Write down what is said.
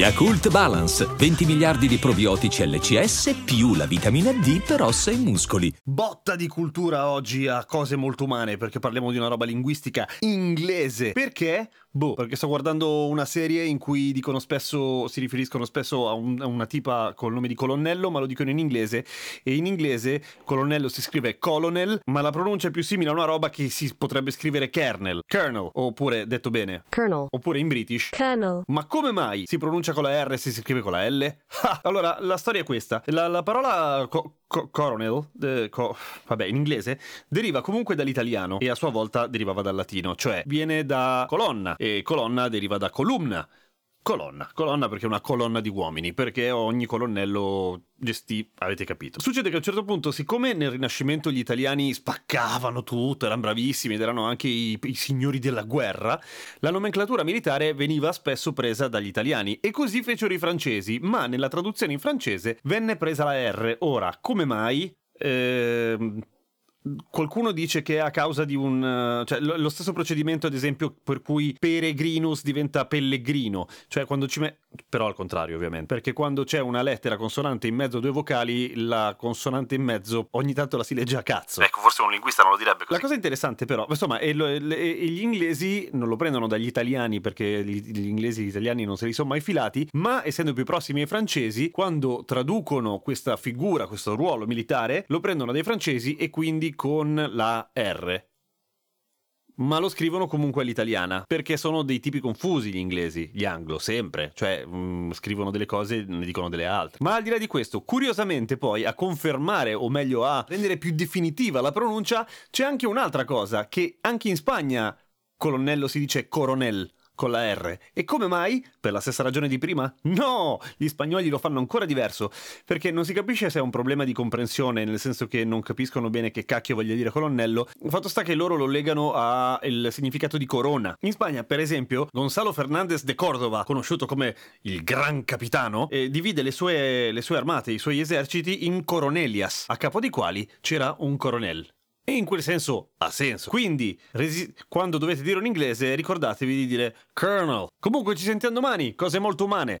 Yakult Balance, 20 miliardi di probiotici LCS più la vitamina D per ossa e muscoli. Botta di cultura oggi a cose molto umane perché parliamo di una roba linguistica inglese. Perché? Boh, perché sto guardando una serie in cui dicono spesso, si riferiscono spesso a, un, a, una tipa col nome di colonnello, ma lo dicono in inglese. E in inglese colonnello si scrive colonel, ma la pronuncia è più simile a una roba che si potrebbe scrivere kernel, kernel, oppure detto bene, Colonel. oppure in British. Colonel. Ma come mai si pronuncia con la R se si scrive con la L? Ah, allora, la storia è questa. La, la parola co- co- coronel, eh, co- vabbè, in inglese, deriva comunque dall'italiano e a sua volta derivava dal latino, cioè viene da colonna e colonna deriva da columna. Colonna, colonna perché è una colonna di uomini, perché ogni colonnello gestì, avete capito. Succede che a un certo punto, siccome nel Rinascimento gli italiani spaccavano tutto, erano bravissimi ed erano anche i, i signori della guerra, la nomenclatura militare veniva spesso presa dagli italiani e così fecero i francesi, ma nella traduzione in francese venne presa la R. Ora, come mai? Ehm Qualcuno dice che è a causa di un... cioè lo stesso procedimento ad esempio per cui peregrinus diventa pellegrino, cioè quando ci met... però al contrario ovviamente, perché quando c'è una lettera consonante in mezzo a due vocali, la consonante in mezzo ogni tanto la si legge a cazzo. Ecco, forse un linguista non lo direbbe così. La cosa interessante però, insomma, è lo- e- e gli inglesi non lo prendono dagli italiani perché gli, gli inglesi e gli italiani non se li sono mai filati, ma essendo più prossimi ai francesi, quando traducono questa figura, questo ruolo militare, lo prendono dai francesi e quindi con la R. Ma lo scrivono comunque all'italiana, perché sono dei tipi confusi gli inglesi, gli anglo, sempre, cioè mm, scrivono delle cose e ne dicono delle altre. Ma al di là di questo, curiosamente poi a confermare, o meglio a rendere più definitiva la pronuncia, c'è anche un'altra cosa, che anche in Spagna colonnello si dice coronel con la R. E come mai? Per la stessa ragione di prima? No! Gli spagnoli lo fanno ancora diverso, perché non si capisce se è un problema di comprensione, nel senso che non capiscono bene che cacchio voglia dire colonnello. Il fatto sta che loro lo legano al significato di corona. In Spagna, per esempio, Gonzalo Fernández de Córdoba, conosciuto come il Gran Capitano, eh, divide le sue, le sue armate, i suoi eserciti in coronelias, a capo dei quali c'era un coronel. E in quel senso ha senso. Quindi, resi- quando dovete dire un inglese, ricordatevi di dire Colonel. Comunque ci sentiamo domani, cose molto umane.